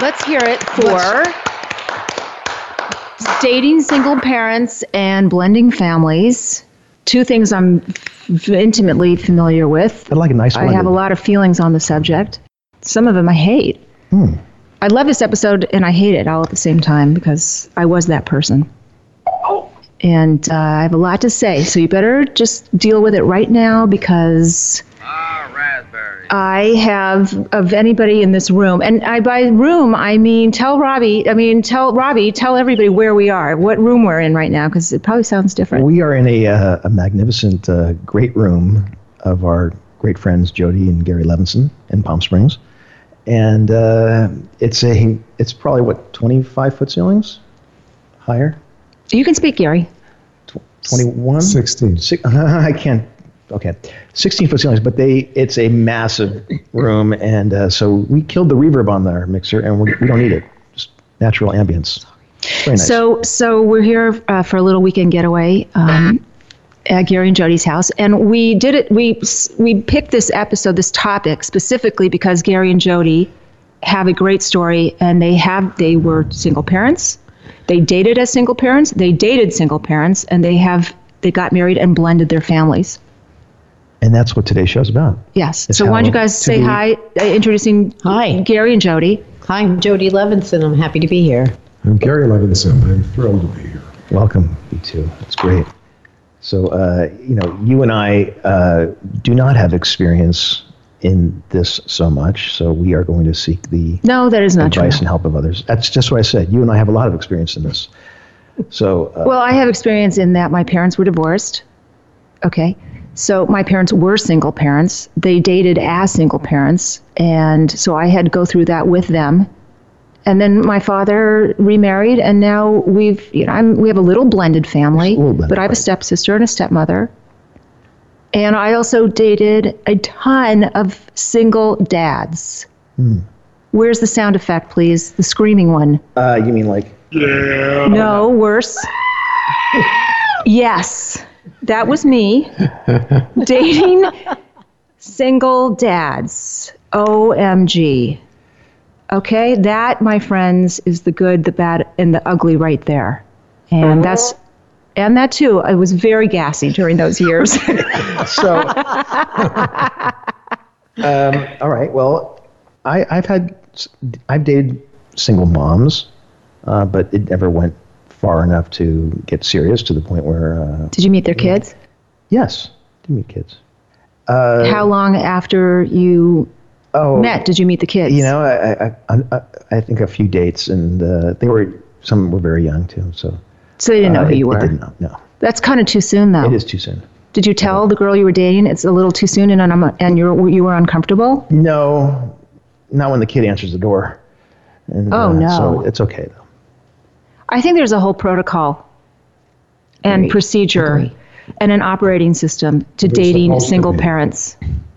Let's hear it for dating single parents and blending families. Two things I'm f- intimately familiar with. I'd like a nice one. I have a lot of feelings on the subject. Some of them I hate. Hmm. I love this episode and I hate it all at the same time because I was that person. And uh, I have a lot to say, so you better just deal with it right now because I have of anybody in this room, and I by room I mean tell Robbie. I mean tell Robbie, tell everybody where we are, what room we're in right now, because it probably sounds different. We are in a, uh, a magnificent, uh, great room of our great friends Jody and Gary Levinson in Palm Springs, and uh, it's a it's probably what 25 foot ceilings, higher, you can speak, Gary. 21, 16. Six, I can't. Okay, 16 foot ceilings, but they it's a massive room, and uh, so we killed the reverb on our mixer, and we, we don't need it. Just natural ambience. Nice. So so we're here uh, for a little weekend getaway. Um, at Gary and Jody's house, and we did it. We we picked this episode, this topic specifically because Gary and Jody have a great story, and they have they were single parents. They dated as single parents. They dated single parents, and they have they got married and blended their families. And that's what today's show's about. Yes. It's so why don't you guys say be- hi? Uh, introducing Hi. Gary and Jody. Hi, I'm Jody Levinson. I'm happy to be here. I'm Gary Levinson. I'm thrilled to be here. Welcome, you two. It's great. So, uh, you know, you and I uh, do not have experience in this so much, so we are going to seek the No, that is not true. advice and help of others. That's just what I said. You and I have a lot of experience in this. So, uh, Well, I have experience in that my parents were divorced. Okay. So my parents were single parents. They dated as single parents. And so I had to go through that with them. And then my father remarried, and now we've, you know, I'm, we have a little blended family, Little blended, but I have a stepsister and a stepmother. And I also dated a ton of single dads. Hmm. Where's the sound effect, please? The screaming one. uh, you mean like Yeah. No, worse. yes, that was me dating single dads. OMG. Okay, that, my friends, is the good, the bad, and the ugly right there. And that's, and that too, I was very gassy during those years. so? um, all right. Well, I, I've had I've dated single moms, uh, but it never went far enough to get serious to the point where uh, Did you meet their kids? yes, to meet kids. Uh, How long after you oh, met did you meet the kids? You know, I, I, I, I- think a few dates, and uh, they were some were very young too. So so they didn't know uh, who you it were. didn't know. No, That's kind of too soon, though. it is too soon. Did you tell the girl you were dating it's a little too soon and I'm, and you you were uncomfortable? No, not when the kid answers the door. And, Oh, uh, no. So it's okay though. I think there's a whole protocol and Agree. procedure Agree. and an operating system to There's dating supposed to single parents.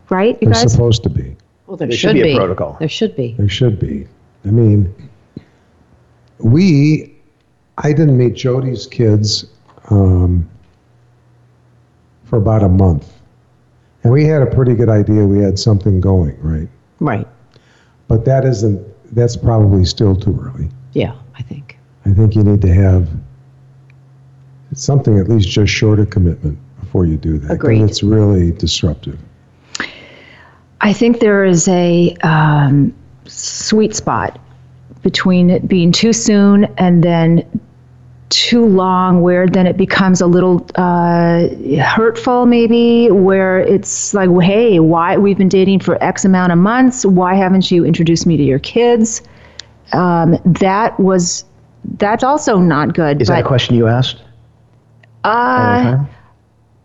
Right, you There's guys? supposed to be. Well, there, There should be a protocol. There should be. There should be. I mean, we, I didn't meet Jody's kids um, for about a month. And we had a pretty good idea we had something going, right? Right. But that isn't, that's probably still too early. Yeah, I think. You need to have something at least just short of commitment before you do that. Agreed. It's really disruptive. I think there is a um, sweet spot between it being too soon and then too long, where then it becomes a little uh, hurtful, maybe, where it's like, hey, why we've been dating for X amount of months? Why haven't you introduced me to your kids? Um, that was that's also not good. Is but, that a question you asked? Uh.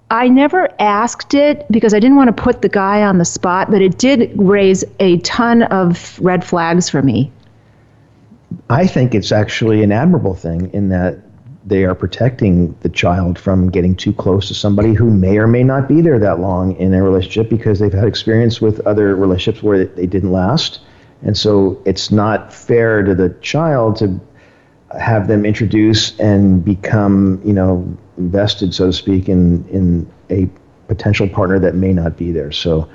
I never asked it because I didn't want to put the guy on the spot, but it did raise a ton of red flags for me. I think it's actually an admirable thing in that they are protecting the child from getting too close to somebody who may or may not be there that long in a relationship because they've had experience with other relationships where they didn't last. And so it's not fair to the child to have them introduce and become, you know, invested, so to speak, in, in a potential partner that may not be there. So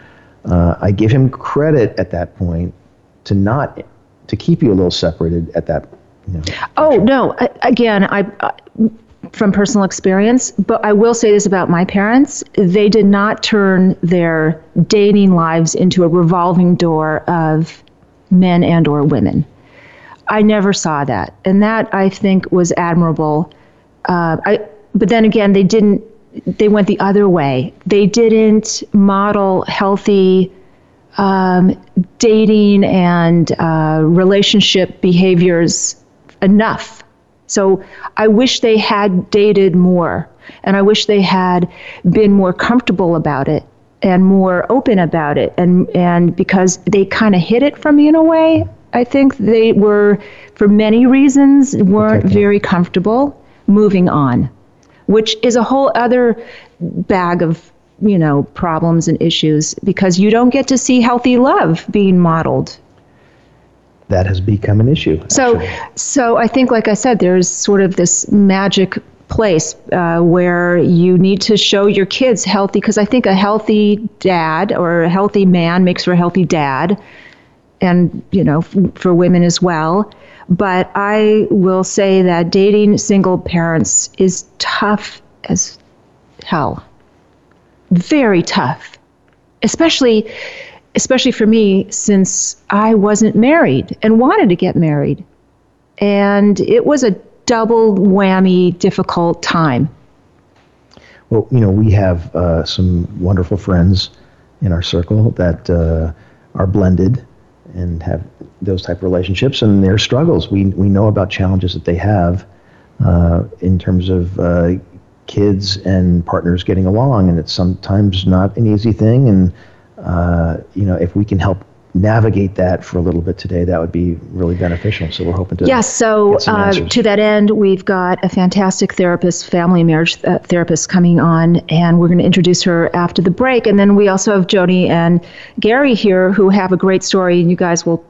uh, I give him credit at that point to not to keep you a little separated at that. You know, oh no! Again, I, I from personal experience, but I will say this about my parents: they did not turn their dating lives into a revolving door of men and or women. I never saw that, and that I think was admirable. Uh, I, but then again, they didn't. They went the other way. They didn't model healthy um, dating and uh, relationship behaviors enough. So I wish they had dated more, and I wish they had been more comfortable about it and more open about it, and and because they kind of hid it from me in a way. I think they were, for many reasons, weren't okay. very comfortable moving on, which is a whole other bag of you know problems and issues because you don't get to see healthy love being modeled that has become an issue so actually. so i think like i said there's sort of this magic place uh, where you need to show your kids healthy because i think a healthy dad or a healthy man makes for a healthy dad and you know f- for women as well but i will say that dating single parents is tough as hell very tough, especially especially for me since I wasn't married and wanted to get married. And it was a double whammy difficult time. Well, you know, we have uh, some wonderful friends in our circle that uh, are blended and have those type of relationships and their struggles. We, we know about challenges that they have uh, in terms of uh, kids and partners getting along, and it's sometimes not an easy thing. And uh, you know, if we can help navigate that for a little bit today, that would be really beneficial. So we're hoping to. Yes. So uh, to that end, we've got a fantastic therapist, family marriage uh, therapist, coming on, and we're going to introduce her after the break. And then we also have Jody and Gary here, who have a great story, and you guys will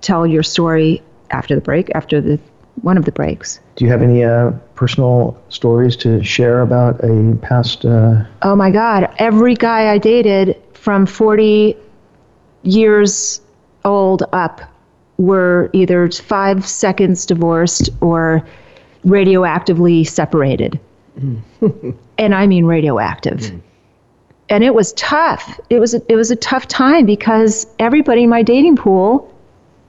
tell your story after the break, after the one of the breaks. Do you have any uh, personal stories to share about a past? Uh... Oh my God! Every guy I dated from 40 years old up were either five seconds divorced or radioactively separated. and I mean radioactive. Mm. And it was tough. It was a, it was a tough time because everybody in my dating pool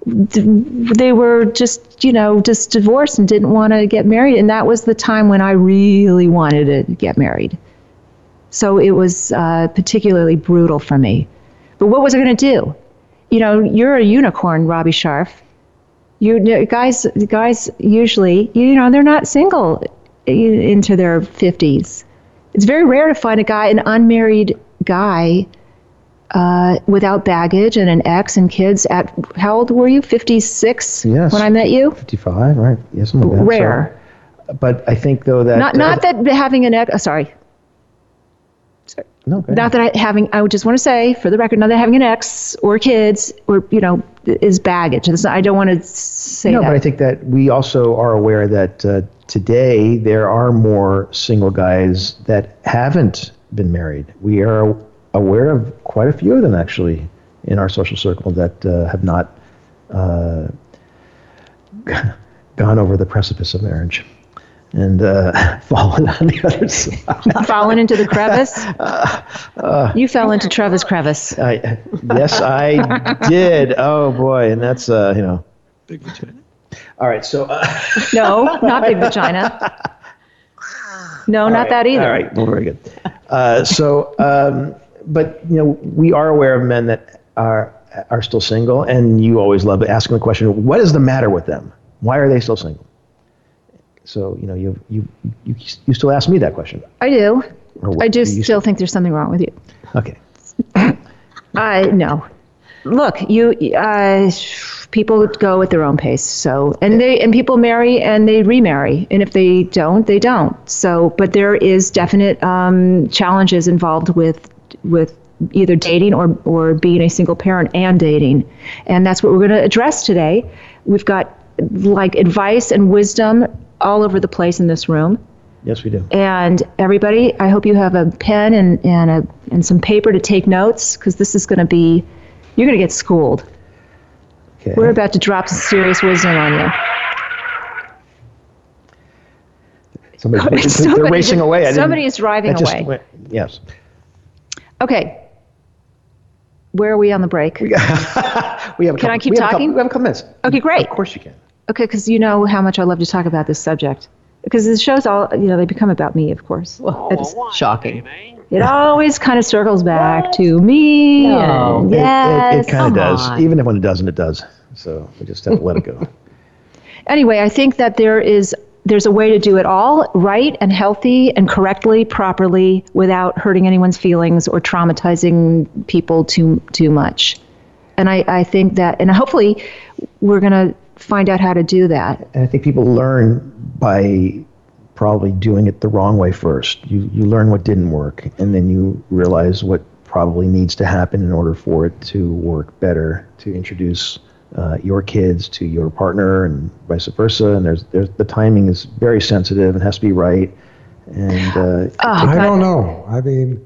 they were just you know just divorced and didn't want to get married and that was the time when i really wanted to get married so it was uh, particularly brutal for me but what was i going to do? You know you're a unicorn robbie Sharp you guys guys usually you know they're not single into their 50s it's very rare to find a guy an unmarried guy uh, without baggage and an ex and kids at how old were you? 56 yes. when i met you? 55 right. Yes like rare. so, but i think though that not, not uh, that having an ex uh, sorry sorry no, not that I having. I would just want to say, for the record, not that having an ex or kids or you know is baggage. Not, I don't want to say no, that. but I think that we also are aware that uh, today there are more single guys that haven't been married. We are aware of quite a few of them actually in our social circle that uh, have not uh, gone over the precipice of marriage and uh, fallen on the other side. fallen into the crevice? Uh, you fell into Trevor's crevice. I, yes, I did. Oh boy, and that's uh, you know. Big vagina. All right, so. Uh, no, not big vagina. No, All not right, that either. All right, well, very good. Uh, so. Um, but you know, we are aware of men that are are still single, and you always love asking the question, "What is the matter with them? Why are they still single?" So you know, you you you you still ask me that question. I do. What I do you still think there's something wrong with you. Okay. I no. Look, you uh, people go at their own pace. So, and they and people marry and they remarry, and if they don't, they don't. So, but there is definite um, challenges involved with with either dating or or being a single parent and dating, and that's what we're going to address today. We've got like advice and wisdom all over the place in this room. Yes, we do. And everybody, I hope you have a pen and, and, a, and some paper to take notes because this is going to be, you're going to get schooled. Okay. We're about to drop some serious wisdom on you. Somebody's, they're Somebody- racing away. I somebody is driving just away. went- yes. Okay. Where are we on the break? We have. Can couple, I keep have couple- talking? we have minutes. Okay, great. Of course you can. Okay, because you know how much I love to talk about this subject. Because the shows all, you know, they become about me, of course. It's- Shocking. it always kind of circles back to me. No. It- yes. It, it, kind of does. on. Even if when it doesn't, it does. So we just have to let it go. anyway, I think that there is there's a way to do it all right and healthy and correctly, properly, without hurting anyone's feelings or traumatizing people too too much. And I, I think that, and hopefully, we're gonna find out how to do that. And I think people learn by probably doing it the wrong way first. You you learn what didn't work, and then you realize what probably needs to happen in order for it to work better. To introduce uh, your kids to your partner, and vice versa. And there's there's the timing is very sensitive and has to be right. And uh, I don't know. I mean,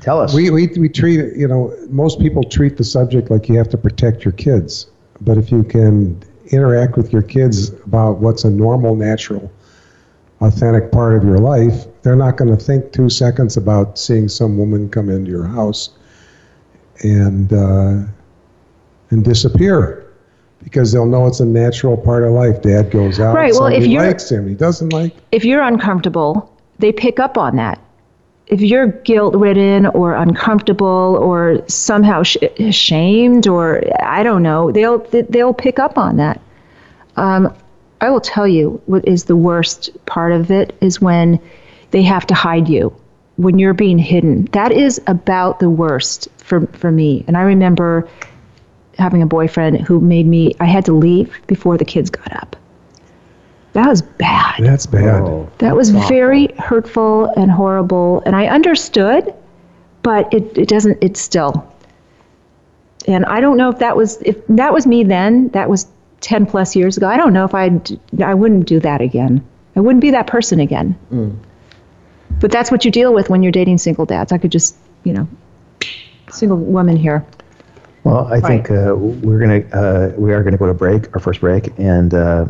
tell us. we, we, we treat you know, most people treat the subject like you have to protect your kids. But if you can interact with your kids about what's a normal, natural, authentic part of your life, they're not going to think two seconds about seeing some woman come into your house and, uh, and disappear. Because they'll know it's a natural part of life. Dad goes out. Right, well, if you're- likes him. He doesn't like If you're uncomfortable, they pick up on that. If you're guilt ridden or uncomfortable or somehow sh- ashamed or I don't know, they'll they'll pick up on that. Um, I will tell you what is the worst part of it is when they have to hide you, when you're being hidden. That is about the worst for for me. And I remember having a boyfriend who made me I had to leave before the kids got up. That was bad. That's bad. Oh. That was very hurtful and horrible, and I understood, but it, it doesn't. It's still. And I don't know if that was if that was me then. That was ten plus years ago. I don't know if I'd I wouldn't do that again. I wouldn't be that person again. But that's what you deal with when you're dating single dads. I could just you know, single woman here. Well, I think uh, we're gonna uh, we are gonna go to break, our first break, and uh,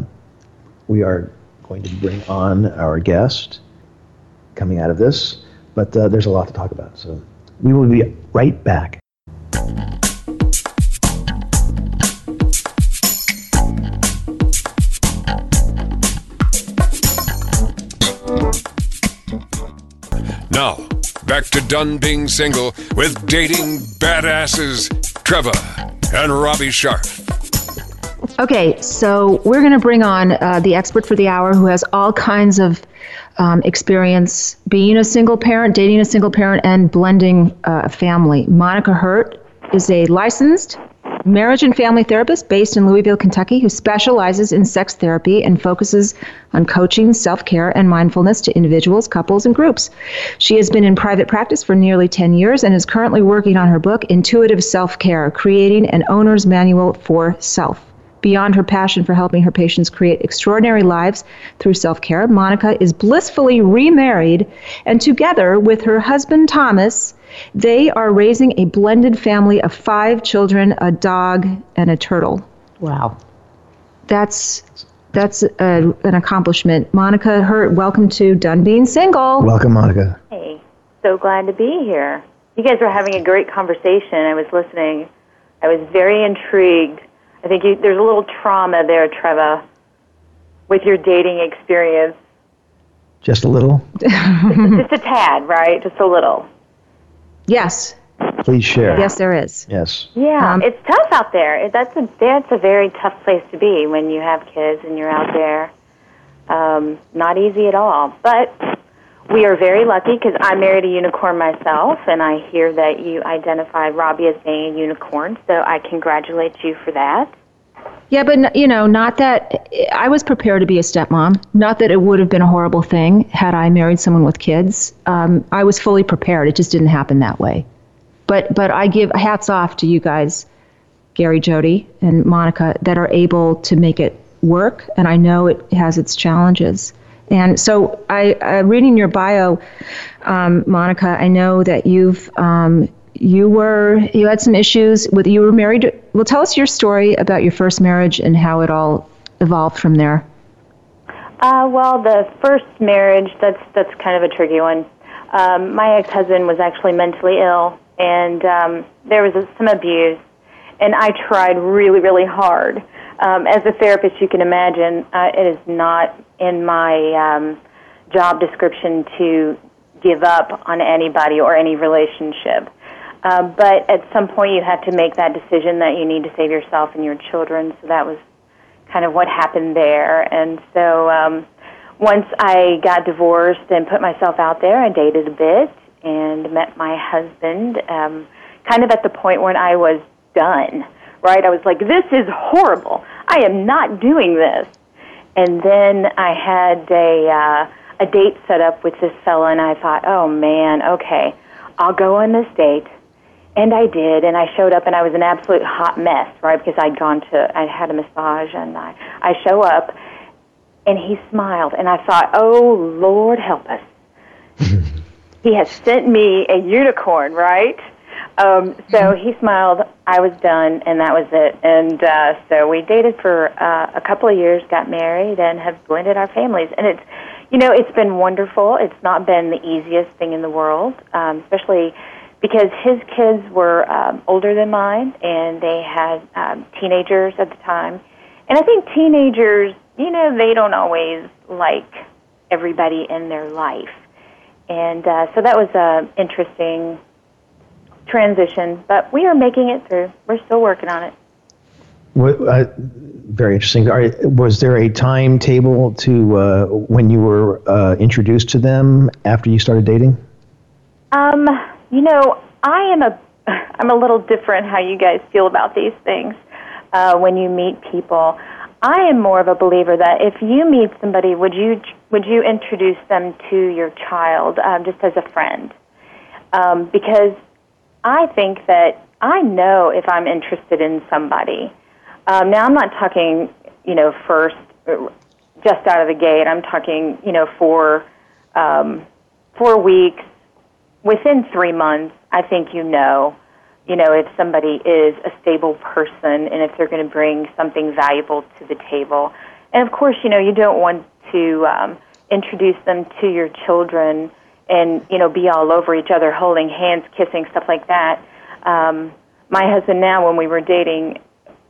we are going to bring on our guest coming out of this. But uh, there's a lot to talk about, so we will be right back. Now, back to done being single with dating badasses Trevor and Robbie Sharp. Okay, so we're going to bring on uh, the expert for the hour who has all kinds of um, experience being a single parent, dating a single parent, and blending uh, a family. Monica Hurt is a licensed marriage and family therapist based in Louisville, Kentucky, who specializes in sex therapy and focuses on coaching, self care, and mindfulness to individuals, couples, and groups. She has been in private practice for nearly 10 years and is currently working on her book, Intuitive Self Care Creating an Owner's Manual for Self. Beyond her passion for helping her patients create extraordinary lives through self care, Monica is blissfully remarried, and together with her husband Thomas, they are raising a blended family of five children, a dog, and a turtle. Wow. That's that's a, an accomplishment. Monica Hurt, welcome to Done Being Single. Welcome, Monica. Hey, so glad to be here. You guys were having a great conversation. I was listening. I was very intrigued. I think you, there's a little trauma there, Trevor, with your dating experience. Just a little. Just a tad, right? Just a little. Yes, Please share. yes, there is. Yes. Yeah, Um, it's tough out there. It- That's a that's a very tough place to be when you have kids and you're out there. Um, not easy at all. But we are very lucky because I married a unicorn myself, and I hear that you identify Robbie as being a unicorn, so I congratulate you for that. Yeah, but you know, not that I was prepared to be a stepmom. Not that it would have been a horrible thing had I married someone with kids. Um, I was fully prepared. It just didn't happen that way. But but I give hats off to you guys, Gary, Jody, and Monica, that are able to make it work. And I know it has its challenges. And so, I, uh, reading your bio, um, Monica, I know that you've um, you were you had some issues with you were married. Well, tell us your story about your first marriage and how it all evolved from there. Uh, well, the first marriage that's that's kind of a tricky one. Um, my ex-husband was actually mentally ill, and um, there was some abuse, and I tried really, really hard. Um, as a therapist, you can imagine uh, it is not in my um, job description to give up on anybody or any relationship. Uh, but at some point, you have to make that decision that you need to save yourself and your children. So that was kind of what happened there. And so um, once I got divorced and put myself out there, I dated a bit and met my husband um, kind of at the point when I was done, right? I was like, this is horrible. I am not doing this. And then I had a, uh, a date set up with this fella, and I thought, oh man, okay, I'll go on this date and I did, and I showed up, and I was an absolute hot mess, right? Because I'd gone to, I had a massage, and I, I show up, and he smiled, and I thought, oh Lord, help us. he has sent me a unicorn, right? Um, so mm-hmm. he smiled. I was done, and that was it. And uh, so we dated for uh, a couple of years, got married, and have blended our families. And it's, you know, it's been wonderful. It's not been the easiest thing in the world, um, especially because his kids were um, older than mine and they had um, teenagers at the time. And I think teenagers, you know, they don't always like everybody in their life. And uh, so that was an interesting transition, but we are making it through. We're still working on it. What, uh, very interesting. Are, was there a timetable to uh, when you were uh, introduced to them after you started dating? Um, you know, I am a I'm a little different how you guys feel about these things uh, when you meet people. I am more of a believer that if you meet somebody, would you would you introduce them to your child um, just as a friend? Um, because I think that I know if I'm interested in somebody. Um, now I'm not talking, you know, first just out of the gate. I'm talking, you know, for um, four weeks, within three months, I think you know, you know, if somebody is a stable person and if they're going to bring something valuable to the table. And of course, you know, you don't want to um, introduce them to your children and you know be all over each other, holding hands, kissing, stuff like that. Um, my husband now, when we were dating,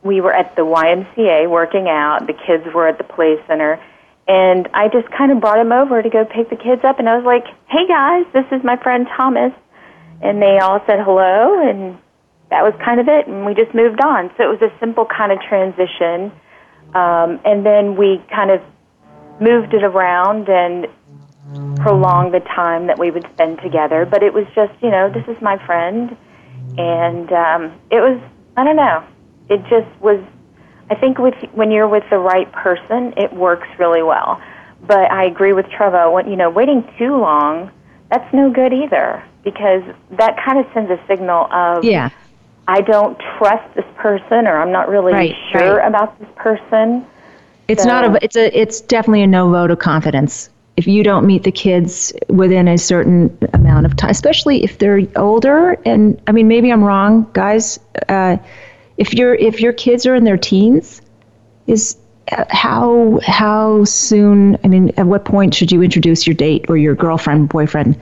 we were at the YMCA working out. The kids were at the play center. And I just kind of brought him over to go pick the kids up, and I was like, "Hey guys, this is my friend Thomas," and they all said hello, and that was kind of it, and we just moved on. So it was a simple kind of transition, um, and then we kind of moved it around. And prolonged the time that we would spend together. But it was just, you know, this is my friend, and um, it was, I don't know, it just was I think with when you're with the right person, it works really well. But I agree with Trevor. When you know, waiting too long, that's no good either because that kind of sends a signal of yeah. I don't trust this person or I'm not really right, sure right. about this person. It's so. not a it's a it's definitely a no vote of confidence. If you don't meet the kids within a certain amount of time, especially if they're older, and I mean maybe I'm wrong, guys. Uh, if your if your kids are in their teens, is how how soon? I mean, at what point should you introduce your date or your girlfriend, boyfriend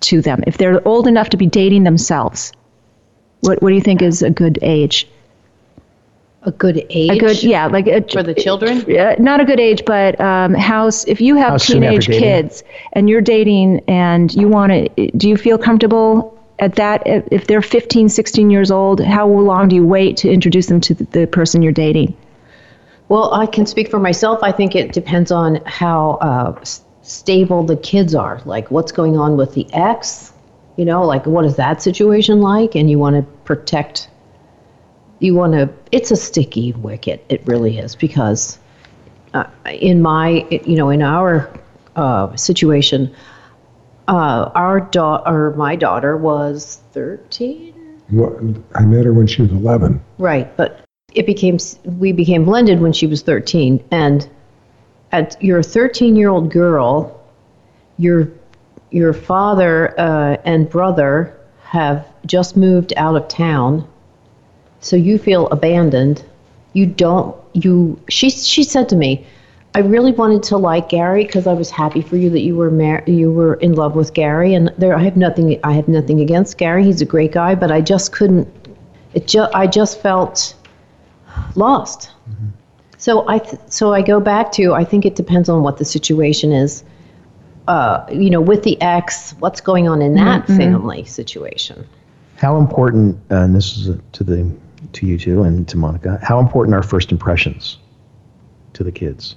to them? If they're old enough to be dating themselves, what what do you think is a good age? A good age. A good, yeah, like a, for the children. Yeah, not a good age, but um, house. If you have how teenage kids and you're dating and you want to, do you feel comfortable at that if they're 15 16 years old how long do you wait to introduce them to the person you're dating well i can speak for myself i think it depends on how uh, stable the kids are. Like, what's going on with the ex? You know, like, what is that situation like? And you want to protect, you want to, it's a sticky wicket. It really is because uh, in my, you know, in our uh, situation, uh, our daughter, my daughter was 13. What- I met her when she was 11. Right, but it became we became blended when she was 13 and at you're a 13 year old girl your your father uh, and brother have just moved out of town so you feel abandoned you don't you she she said to me I really wanted to like Gary because I was happy for you that you were mar- you were in love with Gary and there I have nothing I have nothing against Gary he's a great guy but I just couldn't it ju- I just felt lost. So I th- so I go back to I think it depends on what the situation is. Uh, you know, with the ex, what's going on in that family situation? How important, uh, and this is to the to you two and to Monica. How important are first impressions to the kids?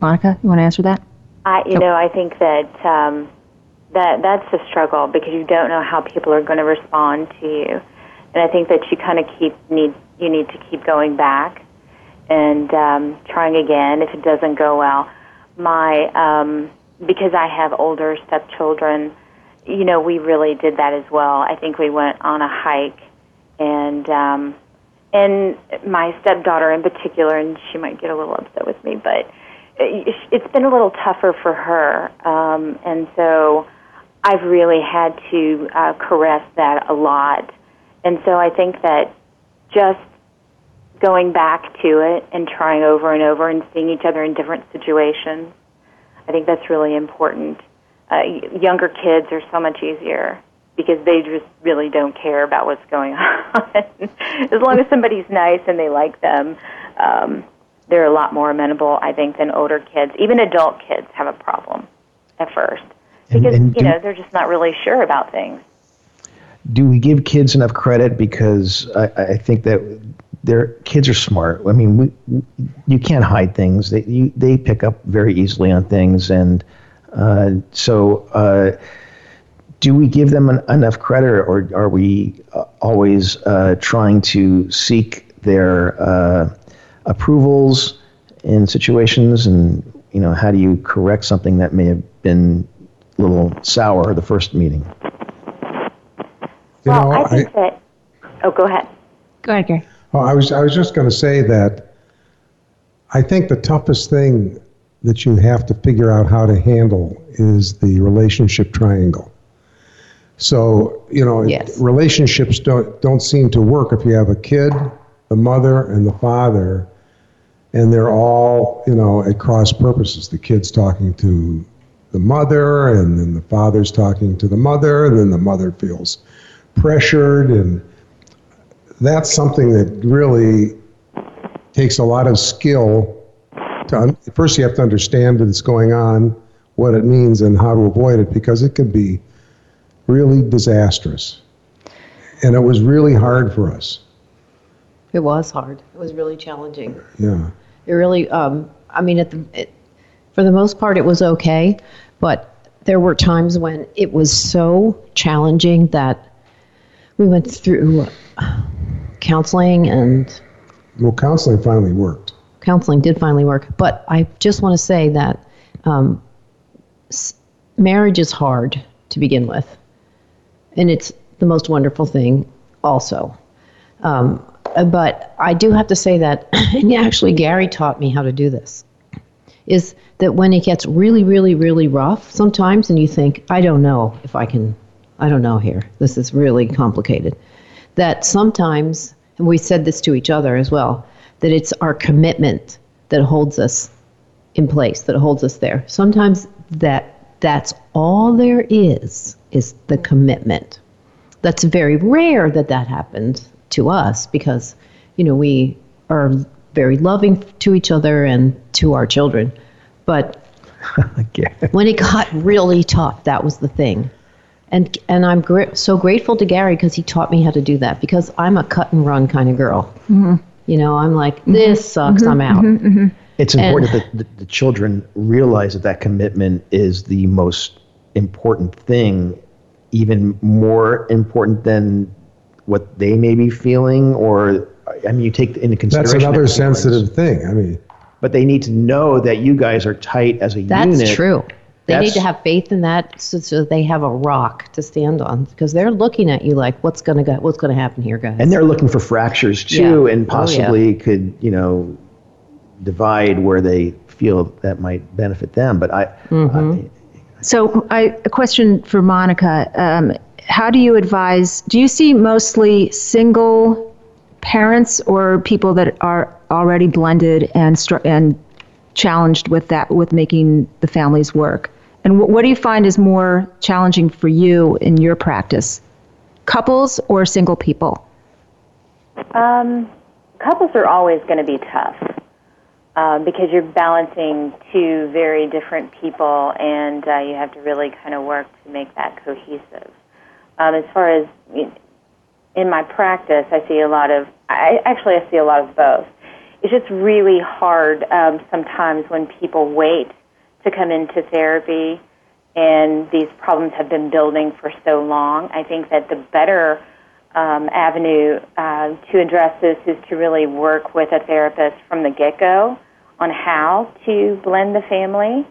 Monica, you want to answer that? I, you know, I think that um, that that's a struggle because you don't know how people are going to respond to you, and I think that you kind of keep need you need to keep going back and um, trying again if it doesn't go well. My um, because I have older stepchildren, you know, we really did that as well. I think we went on a hike, and um, and my stepdaughter in particular, and she might get a little upset with me, but it- it's been a little tougher for her, um, and so I've really had to uh, caress that a lot. And so I think that just going back to it and trying over and over and seeing each other in different situations, I think that's really important. Uh, younger kids are so much easier because they just really don't care about what's going on. as long as somebody's nice and they like them, um, they're a lot more amenable, I think, than older kids. Even adult kids have a problem at first And- because and you do- know they're just not really sure about things. Do we give kids enough credit? Because I, I think that their kids are smart. I mean, we, you can't hide things. They you, they pick up very easily on things, and uh, so. Uh, do we give them an, enough credit, or are we uh, always uh, trying to seek their uh, approvals in situations? And you know, how do you correct something that may have been a little sour the first meeting? You well, know, I think that. Oh, go ahead. Go ahead, Gary. Oh, I was I was just going to say that I think the toughest thing that you have to figure out how to handle is the relationship triangle. So, you know, Yes. relationships don't don't seem to work if you have a kid, the mother and the father and they're all, you know, at cross purposes. The kid's talking to the mother and then the father's talking to the mother and then the mother feels pressured and that's something that really takes a lot of skill to un- first you have to understand that it's going on what it means and how to avoid it because it can be really disastrous and it was really hard for us It was hard. It was really challenging. yeah It really, um, I mean, at the, it, for the most part, it was okay, but there were times when it was so challenging that we went through uh, counseling, and well counseling finally worked counseling did finally work. But I just want to say that um, marriage is hard to begin with, and it's the most wonderful thing, also. Um, but I do have to say that, and actually, Gary taught me how to do this. Is that when it gets really, really, really rough sometimes, and you think, I don't know if I can, I don't know here. This is really complicated. That sometimes, and we said this to each other as well, that it's our commitment that holds us in place, that holds us there. Sometimes that that's all there is, is the commitment. That's very rare that that happens to us because you know we are very loving to each other and to our children. But when it got really tough that was the thing. And and i'm gra- so grateful to gary because he taught me how to do that because i'm a cut and run kind of girl. Mm-hmm. You know i'm like mm-hmm. this sucks mm-hmm. i'm out. It's important and, that the, the children realize that that commitment is the most important thing, even more important than what they may be feeling, or I mean, you take into consideration. That's another sensitive thing. I mean, but they need to know that you guys are tight as a That's unit. That's true. They need to have faith in that, so, so they have a rock to stand on, because they're looking at you like, "What's gonna go, What's gonna happen here, guys?" And they're looking for fractures too, yeah. and possibly oh, yeah. could you know divide where they feel that might benefit them. But I, mm-hmm. I so I, a question for Monica: um, How do you advise? Do you see mostly single parents or people that are already blended and and challenged with that with making the families work? And what do you find is more challenging for you in your practice, couples or single people? Um, couples are always going to be tough um, because you're balancing two very different people, and uh, you have to really kind of work to make that cohesive. Um, as far as in my practice, I see a lot of. I actually I see a lot of both. It's just really hard um, sometimes when people wait to come into therapy, and these problems have been building for so long. I think that the better um, avenue uh, to address this is to really work with a therapist from the get go on how to blend the family.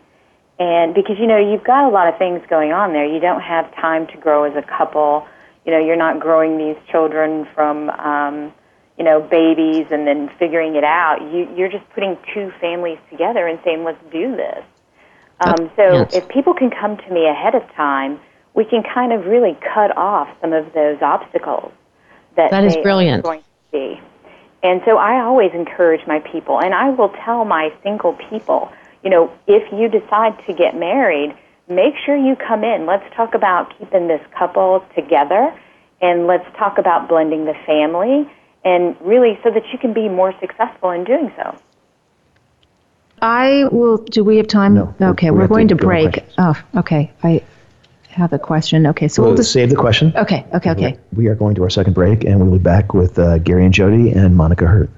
And because, you know, you've got a lot of things going on there. You don't have time to grow as a couple. You know, you're not growing these children from, um, you know, babies and then figuring it out. You, you're just putting two families together and saying, let's do this. Um, so yes. if people can come to me ahead of time, we can kind of really cut off some of those obstacles that that is brilliant. Are going to see. And so I always encourage my people, and I will tell my single people, you know, if you decide to get married, make sure you come in. Let's talk about keeping this couple together, and let's talk about blending the family, and really so that you can be more successful in doing so. I will. Do we have time? No. Okay, we're, we're going to, to break. Oh, okay. I have a question. Okay, so we'll, we'll just save the question. Okay, okay, okay. We are going to our second break, and we'll be back with uh, Gary and Jody and Monica Hurt.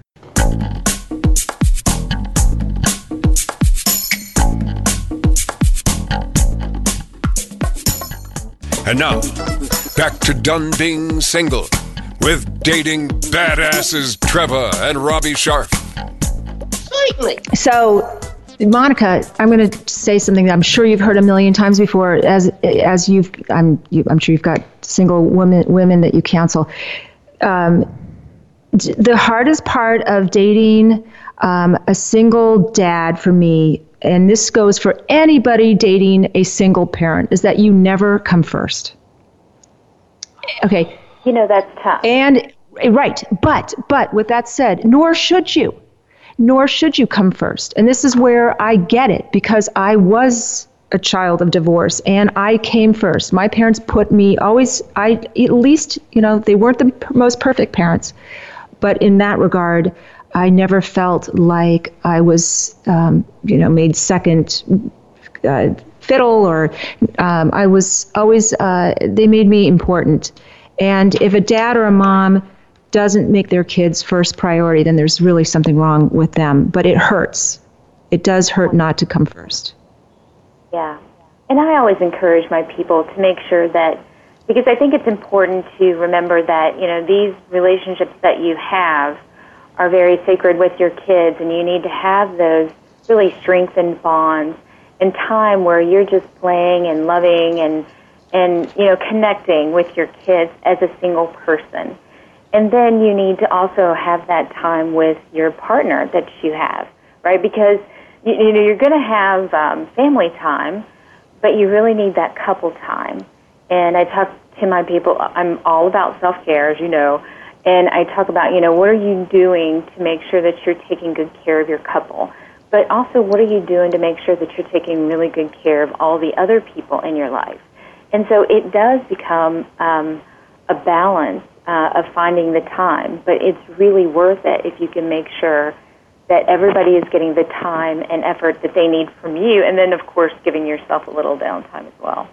And now, back to done being single with dating badasses Trevor and Robbie Sharp. So Monica, I'm going to say something that I'm sure you've heard a million times before. As as you've, I'm you, I'm sure you've got single women women that you counsel. Um, the hardest part of dating um, a single dad for me, and this goes for anybody dating a single parent, is that you never come first. Okay. You know that's tough. And right, but but with that said, nor should you nor should you come first. And this is where I get it because I was a child of divorce and I came first. My parents put me always, I at least, you know, they weren't the most perfect parents, but in that regard, I never felt like I was, um, you know, made second uh, fiddle or um, I was always, uh, they made me important. And if a dad or a mom doesn't make their kids first priority, then there's really something wrong with them. But it hurts. It does hurt not to come first. Yeah. And I always encourage my people to make sure that, because I think it's important to remember that, you know, these relationships that you have are very sacred with your kids, and you need to have those really strengthened bonds and time where you're just playing and loving and, and, you know, connecting with your kids as a single person. And then you need to also have that time with your partner that you have, right? Because you, you know you're going to have um, family time, but you really need that couple time. And I talk to my people. I'm all about self care, as you know, and I talk about you know what are you doing to make sure that you're taking good care of your couple, but also what are you doing to make sure that you're taking really good care of all the other people in your life. And so it does become um, a balance uh, of finding the time, but it's really worth it if you can make sure that everybody is getting the time and effort that they need from you, and then, of course, giving yourself a little downtime as well.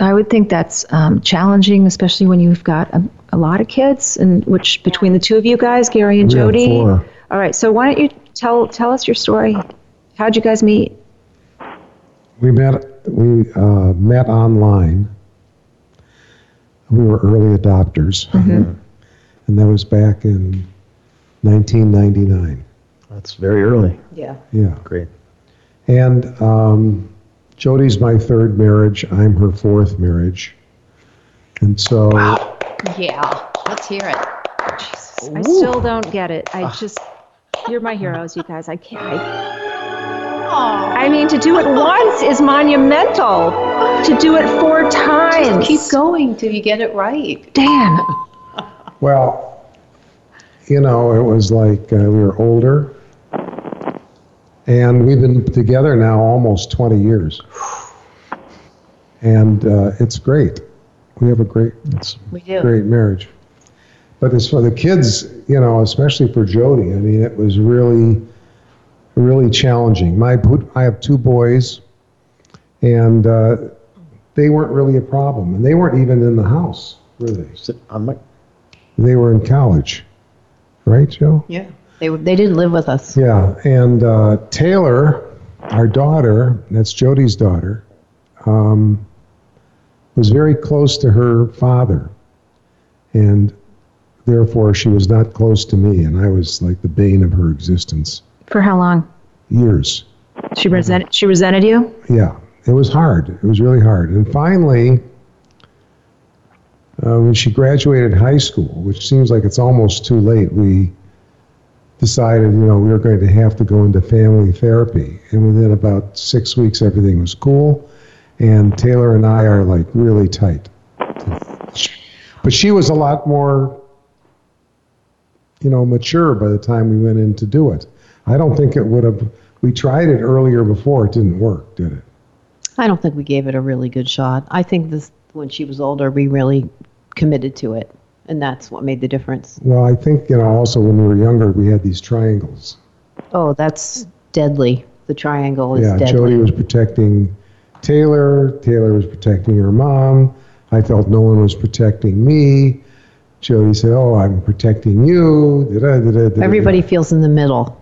I would think that's um, challenging, especially when you've got a, a, lot of kids, and which between the two of you guys, Gary and Jody, All right. So why don't you tell tell us your story? How'd you guys meet? We met we uh, met online. We were early adopters, and that was back in 1999. That's very early. Yeah. Yeah, Great. and um, Jody's my third marriage. I'm her fourth marriage, and so Yeah. Let's hear it. I still don't get it. I just you're my heroes, you guys. I can't. I, I mean, to do it once is monumental. To do it four times. Keep going till you get it right. Dan. Well, you know, it was like uh, we were older, and we've been together now almost 20 years. And uh, it's great. We have a great, It's We do. great marriage. But as for the kids, you know, especially for Jody, I mean, it was really, really challenging. My, I have two boys, and uh, they weren't really a problem, and they weren't even in the house, were they? sit on. They were in college, right, Joe? Yeah. They, they didn't live with us. Yeah, and uh, Taylor, our daughter, that's Jody's daughter, um, was very close to her father, and therefore she was not close to me, and I was like the bane of her existence. For how long? Years. She resented. She resented you. Yeah, it was hard. It was really hard. And finally, uh, when she graduated high school, which seems like it's almost too late, we decided, you know, we were going to have to go into family therapy. And within about six weeks, everything was cool. And Taylor and I are like really tight. But she was a lot more, you know, mature by the time we went in to do it. I don't think it would have. We tried it earlier before. It didn't work, did it? I don't think we gave it a really good shot. I think this when she was older, we really committed to it, and that's what made the difference. Well, I think, you know, also when we were younger, we had these triangles. Oh, that's deadly. The triangle is yeah, deadly. Jody was protecting Taylor. Taylor was protecting her mom. I felt no one was protecting me. Jody said, "Oh, I'm protecting you." Da-da, da-da. Everybody feels in the middle.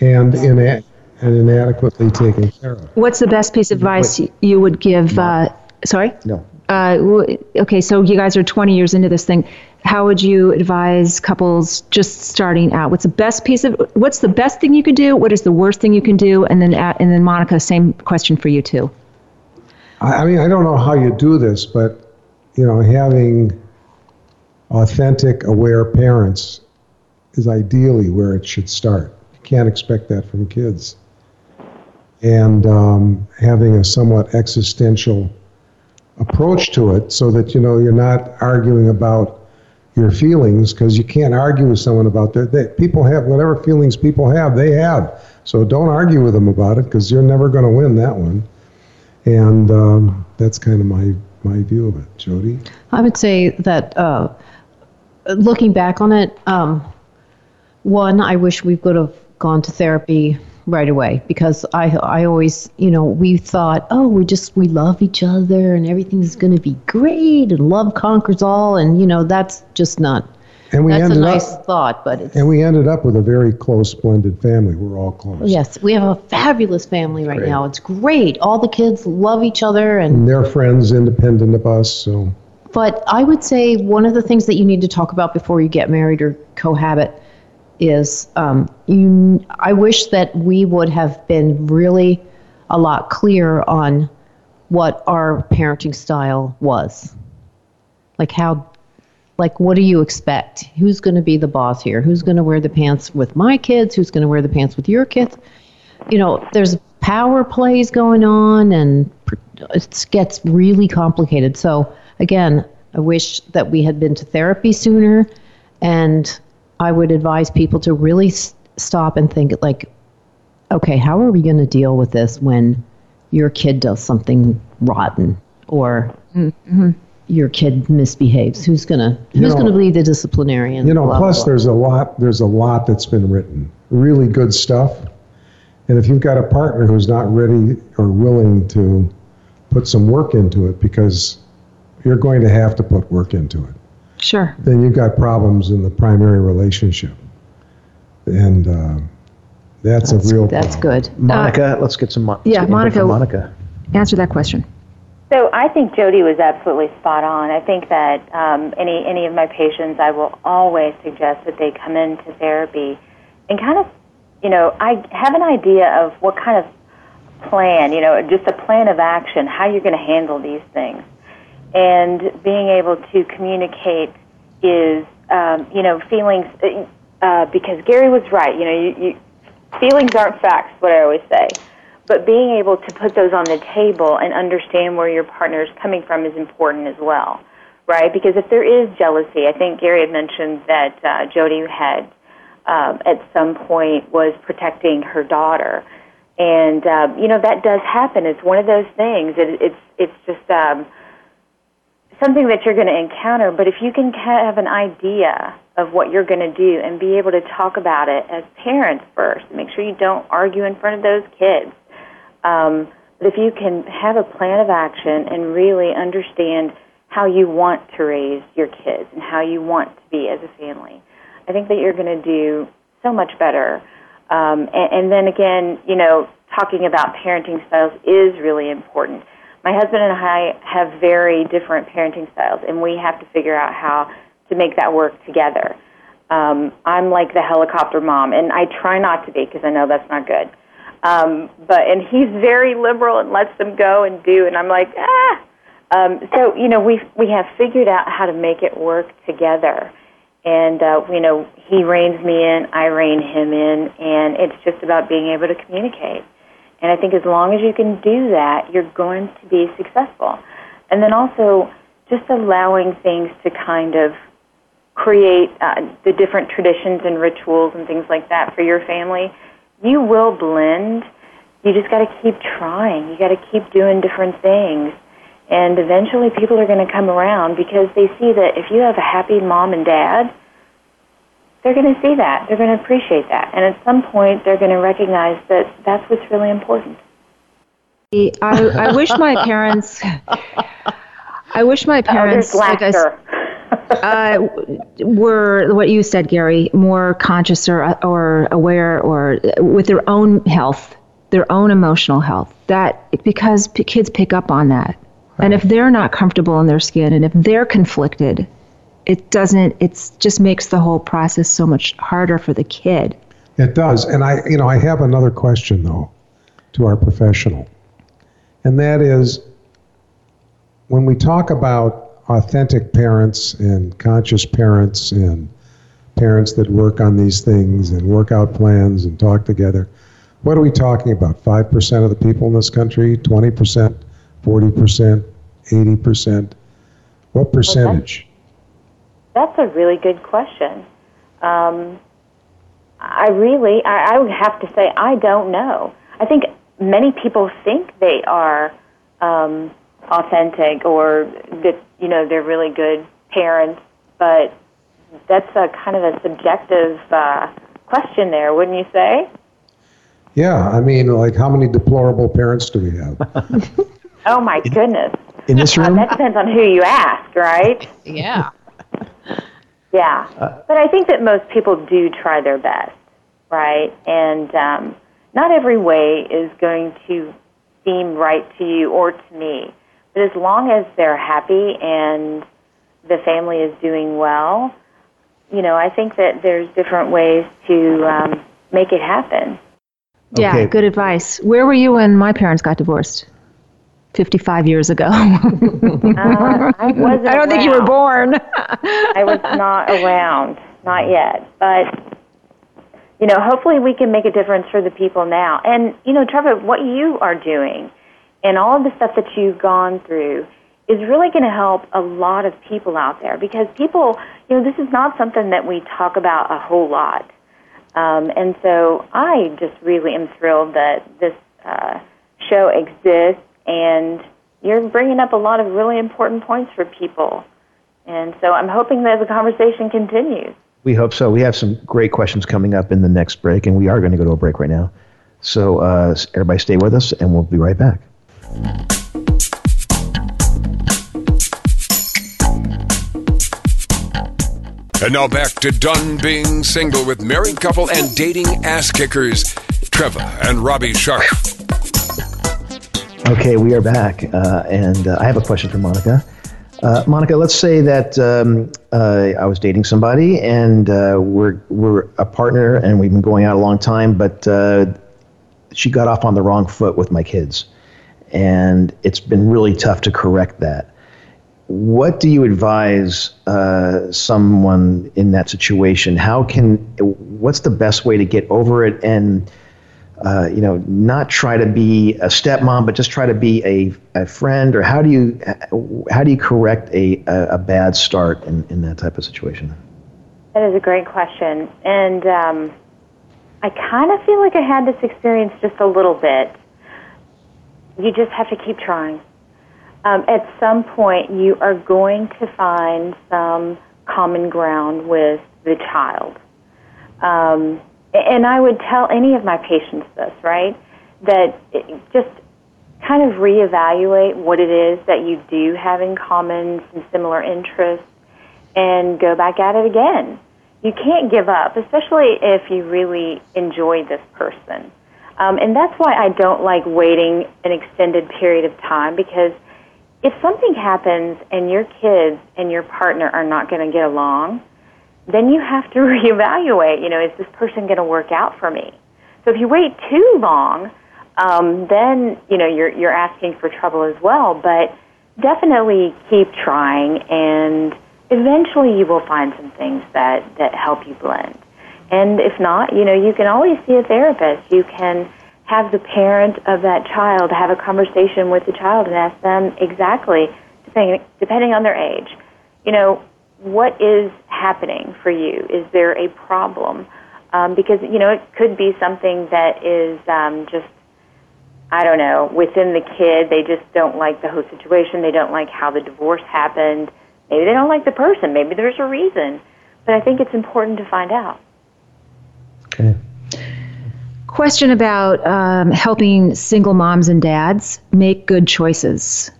and ina- and inadequately taken care of. What's the best piece of advice y- you would give? Uh, sorry. No. Uh, okay, so you guys are 20 years into this thing. How would you advise couples just starting out? What's the best piece of? What's the best thing you could do? What is the worst thing you can do? And then, a- and then Monica, same question for you too. I, I mean, I don't know how you do this, but you know, having authentic, aware parents is ideally where it should start. You can't expect that from kids. And um, having a somewhat existential approach to it, so that you know you're not arguing about your feelings, because you can't argue with someone about that. They, people have whatever feelings people have, they have. So don't argue with them about it, because you're never going to win that one. And um, that's kind of my, my view of it. Jody? I would say that uh, looking back on it, um, one, I wish we could have gone to therapy right away because I, I always, you know, we thought, oh, we just, we love each other and everything's going to be great and love conquers all. And, you know, that's just not, And we that's a nice up thought, but it's, and we ended up with a very close blended family. We're all close. Oh, yes, we have a fabulous family right Great. now. It's great. All the kids love each other and And they're friends independent of us, so But I would say one of the things that you need to talk about before you get married or cohabit is um, you. I wish that we would have been really a lot clearer on what our parenting style was. Like how, like what do you expect? Who's going to be the boss here? Who's going to wear the pants with my kids? Who's going to wear the pants with your kids? You know, there's power plays going on, and it gets really complicated. So again, I wish that we had been to therapy sooner, and I would advise people to really s- stop and think like, okay, how are we going to deal with this when your kid does something rotten or mm-hmm. your kid misbehaves? Who's gonna Who's know- gonna be the disciplinarian? you know. Blah, plus, blah, blah. there's a lot. There's a lot that's been written. Really good stuff. And if you've got a partner who's not ready or willing to put some work into it, because you're going to have to put work into it, Sure. then you've got problems in the primary relationship. and uh, that's, That's, a real. that's problem. good. Monica, let's get some. Mo- yeah, input Monica. Monica. Uh, answer that question. So I think Jody was absolutely spot on. I think that um, any any of my patients, I will always suggest that they come into therapy and kind of, you know, I have an idea of what kind of plan, you know, just a plan of action, how you're going to handle these things, and being able to communicate is, um, you know, feelings. Uh, because Gary was right, you know, you, you, feelings aren't facts. What I always say but being able to put those on the table and understand where your partner is coming from is important as well, right? Because if there is jealousy, I think Gary had mentioned that uh, Jody had um, at some point was protecting her daughter, and um, you know that does happen. It's one of those things. It, it's it's just um, something that you're going to encounter. But if you can have an idea of what you're going to do and be able to talk about it as parents first, make sure you don't argue in front of those kids. Um, but if you can have a plan of action and really understand how you want to raise your kids and how you want to be as a family, I think that you're going to do so much better. Um, and, and then again, you know, talking about parenting styles is really important. My husband and I have very different parenting styles, and we have to figure out how to make that work together. Um, I'm like the helicopter mom, and I try not to be because I know that's not good. Um, but and he's very liberal and lets them go and do, and I'm like ah. Um, so you know we we have figured out how to make it work together, and uh, you know he reins me in, I rein him in, and it's just about being able to communicate. And I think as long as you can do that, you're going to be successful. And then also just allowing things to kind of create uh, the different traditions and rituals and things like that for your family you will blend. You just got to keep trying. You got to keep doing different things. And eventually people are going to come around because they see that if you have a happy mom and dad, they're going to see that. They're going to appreciate that. And at some point, they're going to recognize that that's what's really important. I, I wish my parents. I wish my parents, oh, like I, uh, were what you said, Gary, more conscious or or aware or with their own health, their own emotional health. That because p- kids pick up on that, right. and if they're not comfortable in their skin, and if they're conflicted, it doesn't. It just makes the whole process so much harder for the kid. It does, and I, you know, I have another question though, to our professional, and that is, when we talk about authentic parents and conscious parents and parents that work on these things and work out plans and talk together. What are we talking about? 5% of the people in this country? 20%? 40%? 80%? What percentage? Well, that's, that's, a really good question. Um, I really, I, I would have to say, I don't know. I think many people think they are um, authentic or that you know they're really good parents, but that's a kind of a subjective uh, question there, wouldn't you say? Yeah, I mean, like how many deplorable parents do we have? oh my goodness! In this room, uh, that depends on who you ask, right? Yeah. yeah, uh, but I think that most people do try their best, right? And um, not every way is going to seem right to you or to me. But as long as they're happy and the family is doing well, you know, I think that there's different ways to um, make it happen. Yeah, Okay. good advice. Where were you when my parents got divorced? 55 years ago. Uh, I I don't think you were born. I was not around, not yet. But you know, hopefully we can make a difference for the people now. And you know, Trevor, what you are doing and all of the stuff that you've gone through is really going to help a lot of people out there because people, you know, this is not something that we talk about a whole lot. Um, and so I just really am thrilled that this uh, show exists and you're bringing up a lot of really important points for people. And so I'm hoping that the conversation continues. we hope so. We have some great questions coming up in the next break, and we are going to go to a break right now. So uh, everybody, stay with us, and we'll be right back. And now back to Done Being Single with married couple and dating ass kickers, Trevor and Robbie Sharp. Okay, we are back, uh, and uh, I have a question for Monica. Uh, Monica, let's say that um, uh, I was dating somebody, and uh, we're we're a partner, and we've been going out a long time, but uh, she got off on the wrong foot with my kids, and it's been really tough to correct that. What do you advise someone in that situation? How can what's the best way to get over it and uh, you know, not try to be a stepmom, but just try to be a, a friend? Or how do you how do you correct a, a, bad start in, in that type of situation? That is a great question, and um, I kind of feel like I had this experience just a little bit. You just have to keep trying. Um, at some point, you are going to find some common ground with the child. Um, and I would tell any of my patients this, right? That just kind of reevaluate what it is that you do have in common, some similar interests, and go back at it again. You can't give up, especially if you really enjoy this person. Um, and that's why I don't like waiting an extended period of time because if something happens and your kids and your partner are not going to get along, then you have to reevaluate, you know, is this person going to work out for me? So if you wait too long, um, then, you know, you're, you're asking for trouble as well. But definitely keep trying and eventually you will find some things that, that help you blend. And if not, you know, you can always see a therapist. You can have the parent of that child have a conversation with the child and ask them exactly, depending, depending on their age, you know, what is happening for you? Is there a problem? Um, because you know it could be something that is um, just I don't know within the kid. They just don't like the whole situation. They don't like how the divorce happened. Maybe they don't like the person. Maybe there's a reason. But I think it's important to find out. Okay. Question about um, helping single moms and dads make good choices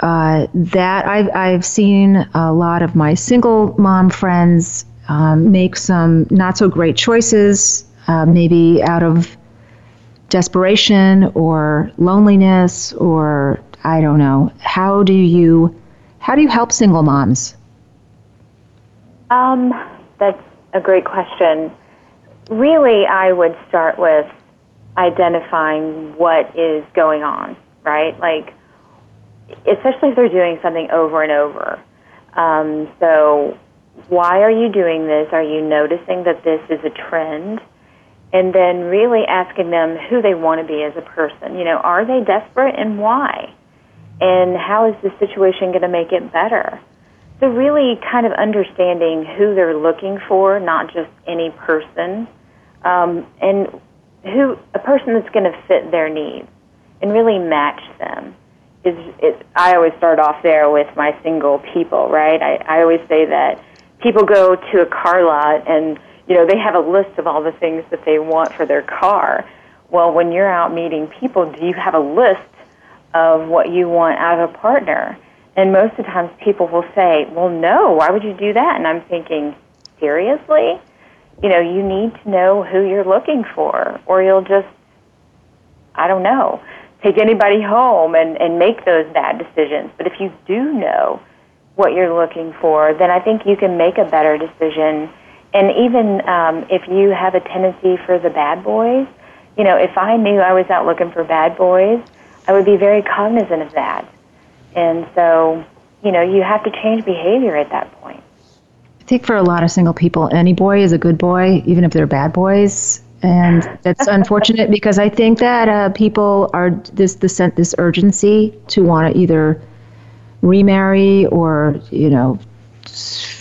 uh, that I've, I've seen a lot of my single mom friends um, make some not so great choices, uh, maybe out of desperation or loneliness or I don't know. How do you how do you help single moms? Um, that's a great question. Really, I would start with identifying what is going on, right? Like, especially if they're doing something over and over. Um, so, why are you doing this? Are you noticing that this is a trend? And then really asking them who they want to be as a person. You know, are they desperate and why? And how is the situation going to make it better? So, really kind of understanding who they're looking for, not just any person, um, and who a person that's going to fit their needs and really match them is it, I always start off there with my single people, right? I, I always say that people go to a car lot and you know they have a list of all the things that they want for their car. Well, when you're out meeting people, do you have a list of what you want out of a partner? And most of the times people will say, "Well, no, why would you do that?" And I'm thinking, seriously? You know, you need to know who you're looking for, or you'll just I don't know take anybody home and, and make those bad decisions. But if you do know what you're looking for, then I think you can make a better decision. And even um, if you have a tendency for the bad boys, you know, if I knew I was out looking for bad boys, I would be very cognizant of that. And so, you know, you have to change behavior at that point. I think for a lot of single people, any boy is a good boy, even if they're bad boys and that's unfortunate because I think that uh, people are this this this urgency to want to either remarry or you know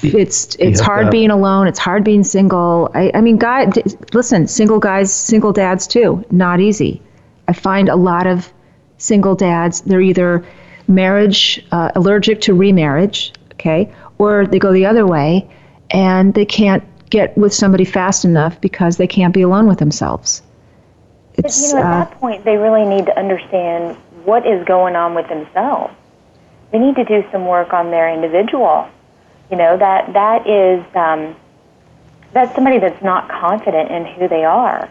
it's it's hard being alone it's hard being single. I i mean guy listen single guys single dads too not easy. I find a lot of single dads they're either marriage uh, allergic to remarriage okay or they go the other way and they can't get with somebody fast enough because they can't be alone with themselves. It's, you know, at uh, that point, they really need to understand what is going on with themselves. They need to do some work on their individual You know that that is um, that's somebody that's not confident in who they are,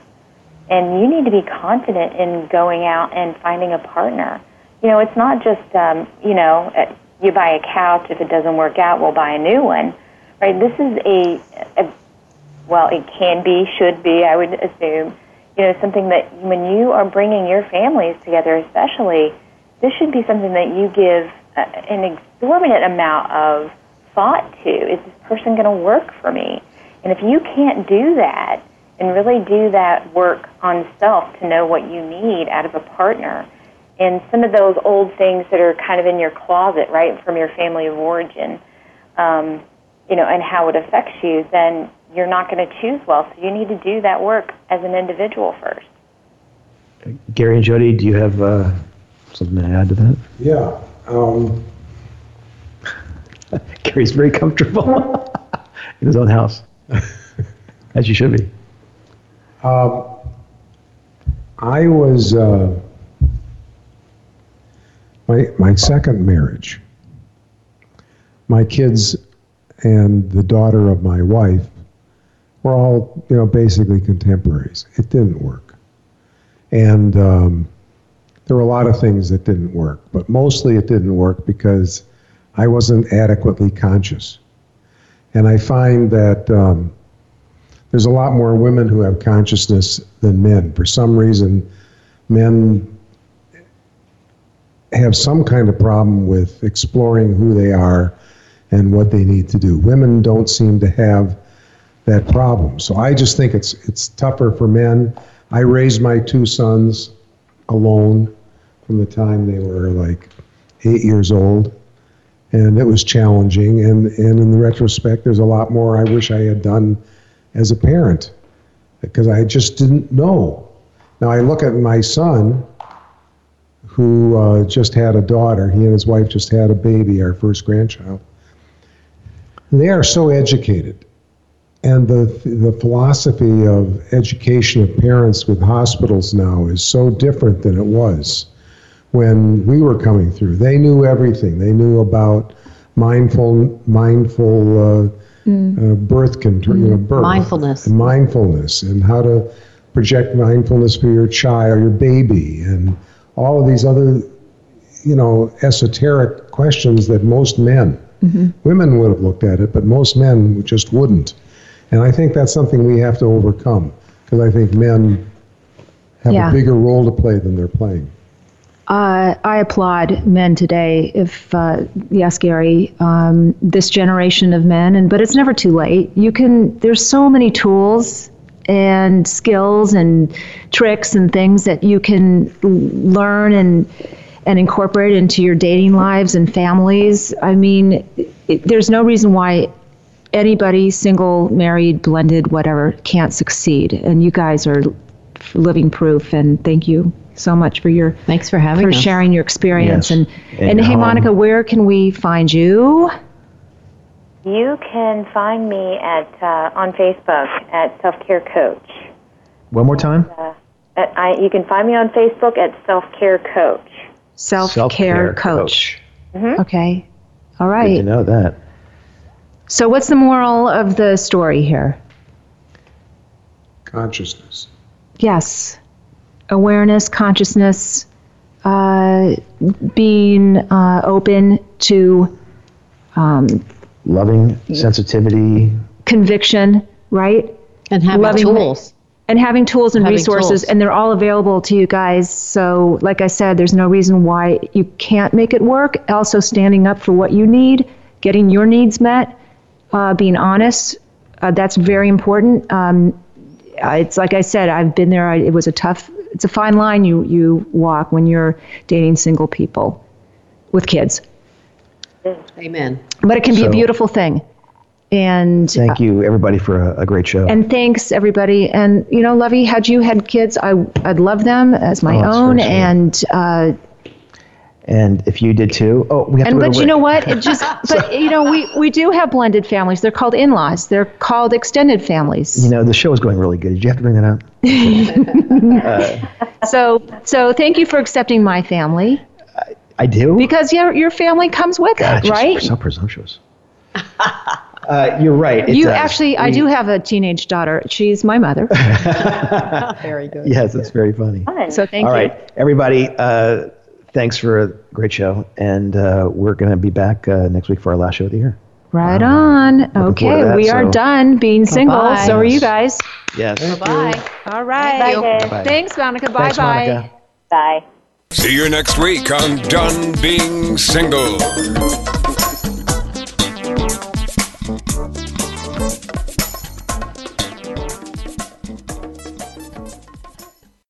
and you need to be confident in going out and finding a partner. You know, it's not just um, you know uh, you buy a couch if it doesn't work out, we'll buy a new one, right? This is a, a well, it can be, should be, I would assume, you know, something that when you are bringing your families together, especially, this should be something that you give uh, an exorbitant amount of thought to. Is this person going to work for me? And if you can't do that and really do that work on self to know what you need out of a partner, and some of those old things that are kind of in your closet, right, from your family of origin, um, you know, and how it affects you, then you're not going to choose well. So you need to do that work as an individual first. Gary and Jody, do you have uh, something to add to that? Yeah. Um, Gary's very comfortable in his own house, as you should be. um, I was uh, my my second marriage. My kids and the daughter of my wife were all you know basically contemporaries. It didn't work, and um, there were a lot of things that didn't work, but mostly it didn't work because I wasn't adequately conscious. And I find that um, there's a lot more women who have consciousness than men. For some reason, men have some kind of problem with exploring who they are and what they need to do. Women don't seem to have that problem. So I just think it's it's tougher for men. I raised my two sons alone from the time they were like eight years old and it was challenging. And, and in the retrospect, there's a lot more I wish I had done as a parent because I just didn't know. Now I look at my son, who uh, just had a daughter. He and his wife just had a baby, our first grandchild. They are so educated. And the, the philosophy of education of parents with hospitals now is so different than it was when we were coming through. They knew everything. They knew about mindful, mindful uh, uh, birth control, you know, birth, Mindfulness. and mindfulness, and how to project mindfulness for your child, your baby, and all of these other, you know, esoteric questions that most men, women would have looked at it, but most men just wouldn't. And I think that's something we have to overcome because I think men have Yeah. a bigger role to play than they're playing. Uh, I applaud men today. If uh, yes, Gary, um, this generation of men, and but it's never too late. You can. There's so many tools and skills and tricks and things that you can learn and and incorporate into your dating lives and families. I mean, it, there's no reason why anybody, single, married, blended, whatever, can't succeed. And you guys are living proof. And thank you so much for your Thanks for having me for us. sharing your experience. Yes. And And, and, hey, um, Monica, where can we find you? You can find me at uh, on Facebook at Self Care Coach. One more time. Uh, at, I, you can find me on Facebook at Self Care Coach. Self Self-care care coach. Mhm. Okay. All right. Good to know that. So, what's the moral of the story here? Consciousness. Yes. Awareness, consciousness, uh, being uh, open to um, Loving, sensitivity. conviction, right? and having loving- tools. and having tools and Having resources tools. and they're all available to you guys so like i said there's no reason why you can't make it work also standing up for what you need getting your needs met uh, being honest uh, that's very important um, uh, it's like i said i've been there I, it was a tough it's a fine line you you walk when you're dating single people with kids Amen. but it can be a beautiful thing and Thank you, everybody, for a, a great show. and thanks everybody. And you know, Lovey, had you had kids, I I'd love them as my Oh, own. And uh, And if you did too, oh, we have and to. but to you know what? It just but you know we we do have blended families. They're called in-laws. They're called extended families. You know, the show is going really good. Did you have to bring that up? So so thank you for accepting my family I do. because your your family comes with God, it, it's just right? So presumptuous. Uh, you're right. it you does. actually, I do have a teenage daughter. She's my mother. Very good. Yes, it's very funny. Fun. So thank All you. right, everybody. Uh, thanks for a great show, and uh, we're going to be back uh, next week for our last show of the year. Right on. Okay, that, we are so- done being single. Bye-bye. So are you guys. Yes. Bye. All right. Bye. Bye. Thanks, Monica. Bye bye. Monica. Bye. See you next week on Done Being Single.